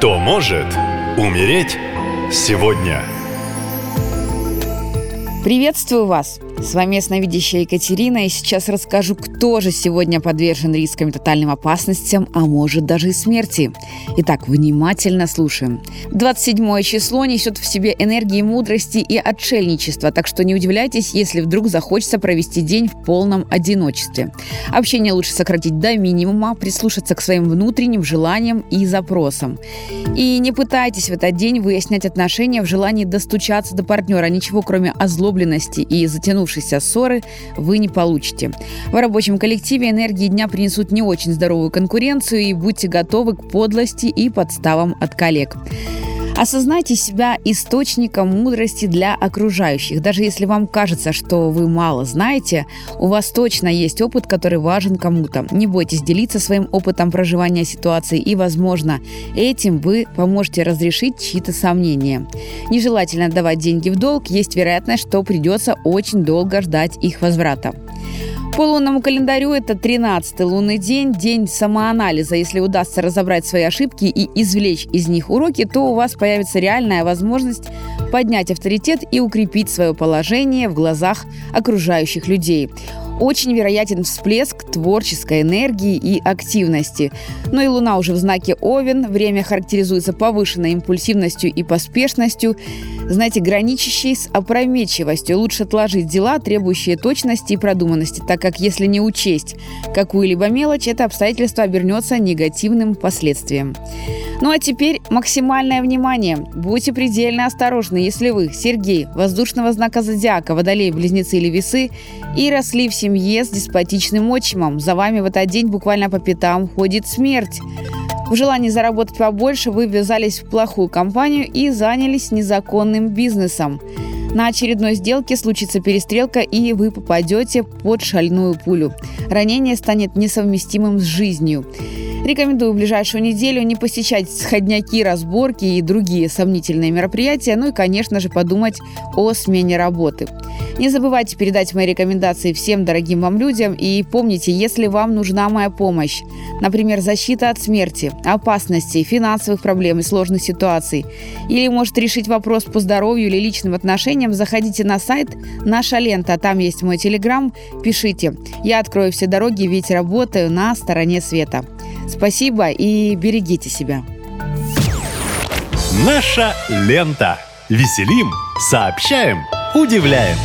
Кто может умереть сегодня? Приветствую вас! С вами ясновидящая Екатерина, и сейчас расскажу, кто же сегодня подвержен рискам и тотальным опасностям, а может даже и смерти. Итак, внимательно слушаем. 27 число несет в себе энергии мудрости и отшельничества, так что не удивляйтесь, если вдруг захочется провести день в полном одиночестве. Общение лучше сократить до минимума, прислушаться к своим внутренним желаниям и запросам. И не пытайтесь в этот день выяснять отношения в желании достучаться до партнера, ничего кроме озлобленности и затянувшейся затянувшейся ссоры вы не получите. В рабочем коллективе энергии дня принесут не очень здоровую конкуренцию и будьте готовы к подлости и подставам от коллег. Осознайте себя источником мудрости для окружающих. Даже если вам кажется, что вы мало знаете, у вас точно есть опыт, который важен кому-то. Не бойтесь делиться своим опытом проживания ситуации и, возможно, этим вы поможете разрешить чьи-то сомнения. Нежелательно давать деньги в долг, есть вероятность, что придется очень долго ждать их возврата. По лунному календарю это 13-й лунный день, день самоанализа. Если удастся разобрать свои ошибки и извлечь из них уроки, то у вас появится реальная возможность поднять авторитет и укрепить свое положение в глазах окружающих людей очень вероятен всплеск творческой энергии и активности. Но и Луна уже в знаке Овен. Время характеризуется повышенной импульсивностью и поспешностью, знаете, граничащей с опрометчивостью. Лучше отложить дела, требующие точности и продуманности, так как если не учесть какую-либо мелочь, это обстоятельство обернется негативным последствием. Ну а теперь максимальное внимание. Будьте предельно осторожны, если вы, Сергей, воздушного знака зодиака, водолей, близнецы или весы, и росли в семье с деспотичным отчимом. За вами в этот день буквально по пятам ходит смерть. В желании заработать побольше вы ввязались в плохую компанию и занялись незаконным бизнесом. На очередной сделке случится перестрелка, и вы попадете под шальную пулю. Ранение станет несовместимым с жизнью. Рекомендую в ближайшую неделю не посещать сходняки, разборки и другие сомнительные мероприятия, ну и, конечно же, подумать о смене работы. Не забывайте передать мои рекомендации всем дорогим вам людям и помните, если вам нужна моя помощь, например, защита от смерти, опасностей, финансовых проблем и сложных ситуаций, или может решить вопрос по здоровью или личным отношениям, заходите на сайт «Наша лента», там есть мой телеграм, пишите. Я открою все дороги, ведь работаю на стороне света. Спасибо и берегите себя. Наша лента. Веселим, сообщаем, удивляем.